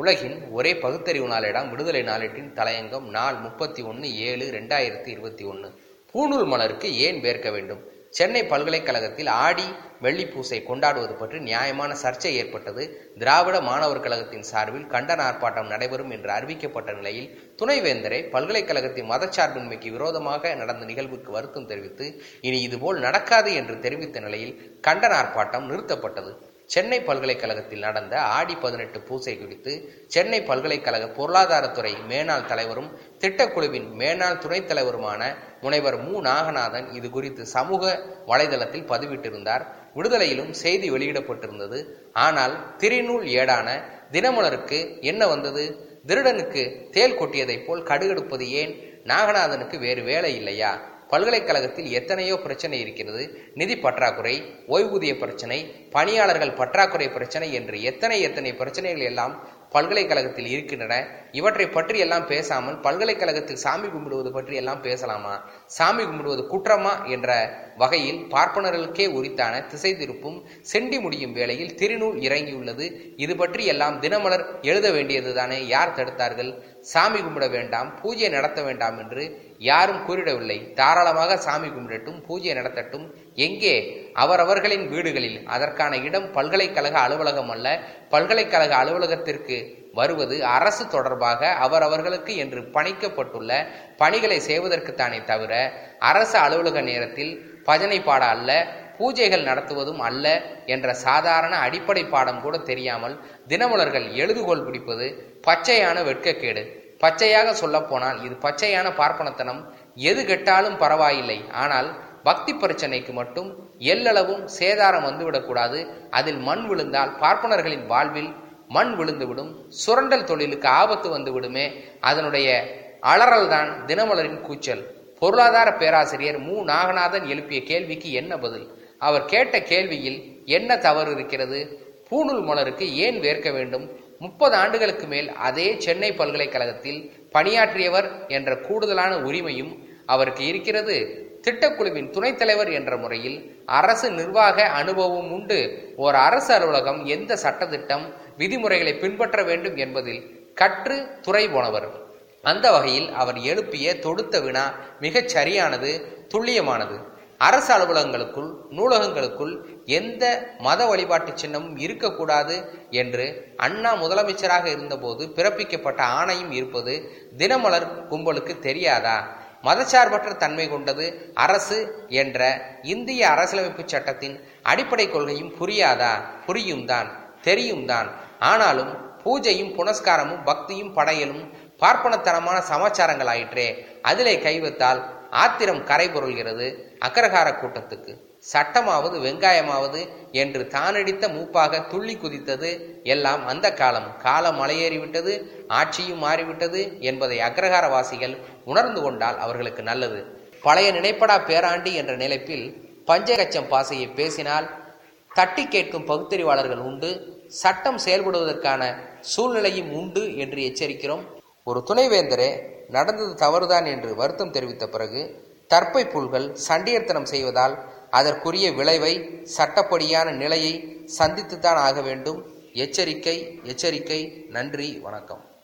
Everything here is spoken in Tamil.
உலகின் ஒரே பகுத்தறிவு நாளிடம் விடுதலை நாளேட்டின் தலையங்கம் நாள் முப்பத்தி ஒன்று ஏழு ரெண்டாயிரத்தி இருபத்தி ஒன்று பூணூல் மலருக்கு ஏன் வேர்க்க வேண்டும்? சென்னை பல்கலைக்கழகத்தில் ஆடி வெள்ளிப்பூசை கொண்டாடுவது பற்றி நியாயமான சர்ச்சை ஏற்பட்டது. திராவிட மாணவர் கழகத்தின் சார்பில் கண்டன ஆர்ப்பாட்டம் நடைபெறும் என்று அறிவிக்கப்பட்ட நிலையில் துணைவேந்தரை பல்கலைக்கழகத்தின் மதச்சார்பின்மைக்கு விரோதமாக நடந்த நிகழ்வுக்கு வருத்தம் தெரிவித்து இனி இதுபோல் நடக்காது என்று தெரிவித்த நிலையில் கண்டன ஆர்ப்பாட்டம் நிறுத்தப்பட்டது. சென்னை பல்கலைக்கழகத்தில் நடந்த ஆடி பதினெட்டு பூசை குறித்து சென்னை பல்கலைக்கழக பொருளாதாரத்துறை மேனாள் தலைவரும் திட்டக்குழுவின் மேனாள் துணைத் தலைவருமான முனைவர் மு. நாகநாதன் இது குறித்து சமூக வலைதளத்தில் பதிவிட்டிருந்தார். விடுதலையிலும் செய்தி வெளியிடப்பட்டிருந்தது. ஆனால் திரிநூல் ஏடான தினமலருக்கு என்ன வந்தது? திருடனுக்கு தேல் கொட்டியதைப் போல் கடுகெடுப்பது ஏன்? நாகநாதனுக்கு வேறு வேலை இல்லையா? பல்கலைக்கழகத்தில் எத்தனையோ பிரச்சனை இருக்கிறது. நிதி பற்றாக்குறை ஓய்வூதிய பிரச்சனை பணியாளர்கள் பற்றாக்குறை பிரச்சனை என்று எத்தனை எத்தனை பிரச்சனைகள் எல்லாம் பல்கலைக்கழகத்தில் இருக்கின்றன. இவற்றை பற்றி எல்லாம் பேசாமல் பல்கலைக்கழகத்தில் சாமி கும்பிடுவது பற்றி எல்லாம் பேசலாமா? சாமி கும்பிடுவது குற்றமா என்ற வகையில் பார்ப்பனர்களுக்கே உரித்தான திசை திருப்பும் செண்டி முடியும் வேளையில் திருநூல் இறங்கியுள்ளது. இது பற்றி எல்லாம் தினமலர் எழுத வேண்டியதுதானே? யார் தடுத்தார்கள்? சாமி கும்பிட வேண்டாம் பூஜை நடத்த வேண்டாம் என்று யாரும் கூறிடவில்லை. தாராளமாக சாமி கும்பிடட்டும் பூஜை நடத்தட்டும் எங்கே? அவரவர்களின் வீடுகளில். அதற்கான இடம் பல்கலைக்கழக அலுவலகம் அல்ல. பல்கலைக்கழக அலுவலகத்திற்கு வருவது அரசு தொடர்பாக அவரவர்களுக்கு என்று பணிக்கப்பட்டுள்ள பணிகளை செய்வதற்குத்தானே தவிர அரசு அலுவலக நேரத்தில் பஜனை பாட அல்ல பூஜைகள் நடத்துவதும் அல்ல என்ற சாதாரண அடிப்படை பாடம் கூட தெரியாமல் தினமலர்கள் எழுதுகோல் பிடிப்பது பச்சையான வெட்கக்கேடு. பச்சையாக சொல்லப்போனால் இது பச்சையான பார்ப்பனத்தனம். எது கெட்டாலும் பரவாயில்லை. ஆனால் பக்தி பிரச்சனைக்கு மட்டும் எல்லளவும் சேதாரம் வந்துவிடக்கூடாது. அதில் மண் விழுந்தால் பார்ப்பனர்களின் வாழ்வில் மண் விழுந்துவிடும். சுரண்டல் தொழிலுக்கு ஆபத்து வந்து விடுமே அதனுடைய அலறல் தான் தினமலரின் கூச்சல். பொருளாதார பேராசிரியர் மு. நாகநாதன் எழுப்பிய கேள்விக்கு என்ன பதில்? அவர் கேட்ட கேள்வியில் என்ன தவறு இருக்கிறது? பூணூல் மலருக்கு ஏன் வேர்க்க வேண்டும்? முப்பது ஆண்டுகளுக்கு மேல் அதே சென்னை பல்கலைக்கழகத்தில் பணியாற்றியவர் என்ற கூடுதலான உரிமையும் அவருக்கு இருக்கிறது. திட்டக்குழுவின் துணைத் தலைவர் என்ற முறையில் அரசு நிர்வாக அனுபவம் உண்டு. ஓர் அரசு அலுவலகம் எந்த சட்டத்திட்டம் விதிமுறைகளை பின்பற்ற வேண்டும் என்பதில் கற்று துறை போனவர். அந்த வகையில் அவர் எழுப்பிய தொடுத்த வினா மிகச் சரியானது துல்லியமானது. அரசு அலுவலகங்களுக்குள் நூலகங்களுக்குள் எந்த மத வழிபாட்டு சின்னமும் இருக்கக்கூடாது என்று அண்ணா முதலமைச்சராக இருந்தபோது பிறப்பிக்கப்பட்ட ஆணையும் இருப்பது தினமலர் கும்பலுக்கு தெரியாதா? மதச்சார்பற்ற தன்மை கொண்டது அரசு என்ற இந்திய அரசியலமைப்பு சட்டத்தின் அடிப்படை கொள்கையும் புரியாதா? புரியும் தான் தெரியும் தான் ஆனாலும் பூஜையும் புனஸ்காரமும் பக்தியும் படையலும் பார்ப்பனத்தனமான சமாச்சாரங்கள் ஆயிற்றே அதிலே கைவைத்தால் ஆத்திரம் கரை பொருள்கிறது அக்கரகார கூட்டத்துக்கு. சட்டமாவது வெங்காயமாவது என்று தானடித்த மூப்பாக துள்ளி குதித்தது. எல்லாம் அந்த காலம். காலம் மலையேறிவிட்டது ஆட்சியும் மாறிவிட்டது என்பதை அக்ரஹாரவாசிகள் உணர்ந்து கொண்டால் அவர்களுக்கு நல்லது. பழைய நினைப்படா பேராண்டி என்ற நிலைப்பில் பஞ்சகச்சம் பாசையை பேசினால் தட்டி கேட்கும் பகுத்தறிவாளர்கள் உண்டு. சட்டம் செயல்படுவதற்கான சூழ்நிலையும் உண்டு என்று எச்சரிக்கிறோம். ஒரு துணைவேந்தரே நடந்தது தவறுதான் என்று வருத்தம் தெரிவித்த பிறகு தற்பை புல்கள் சண்டியர்த்தனம் செய்வதால் அதற்குரிய விளைவை சட்டப்படியான நிலையை சந்தித்துத்தான் ஆக வேண்டும். எச்சரிக்கை எச்சரிக்கை நன்றி வணக்கம்.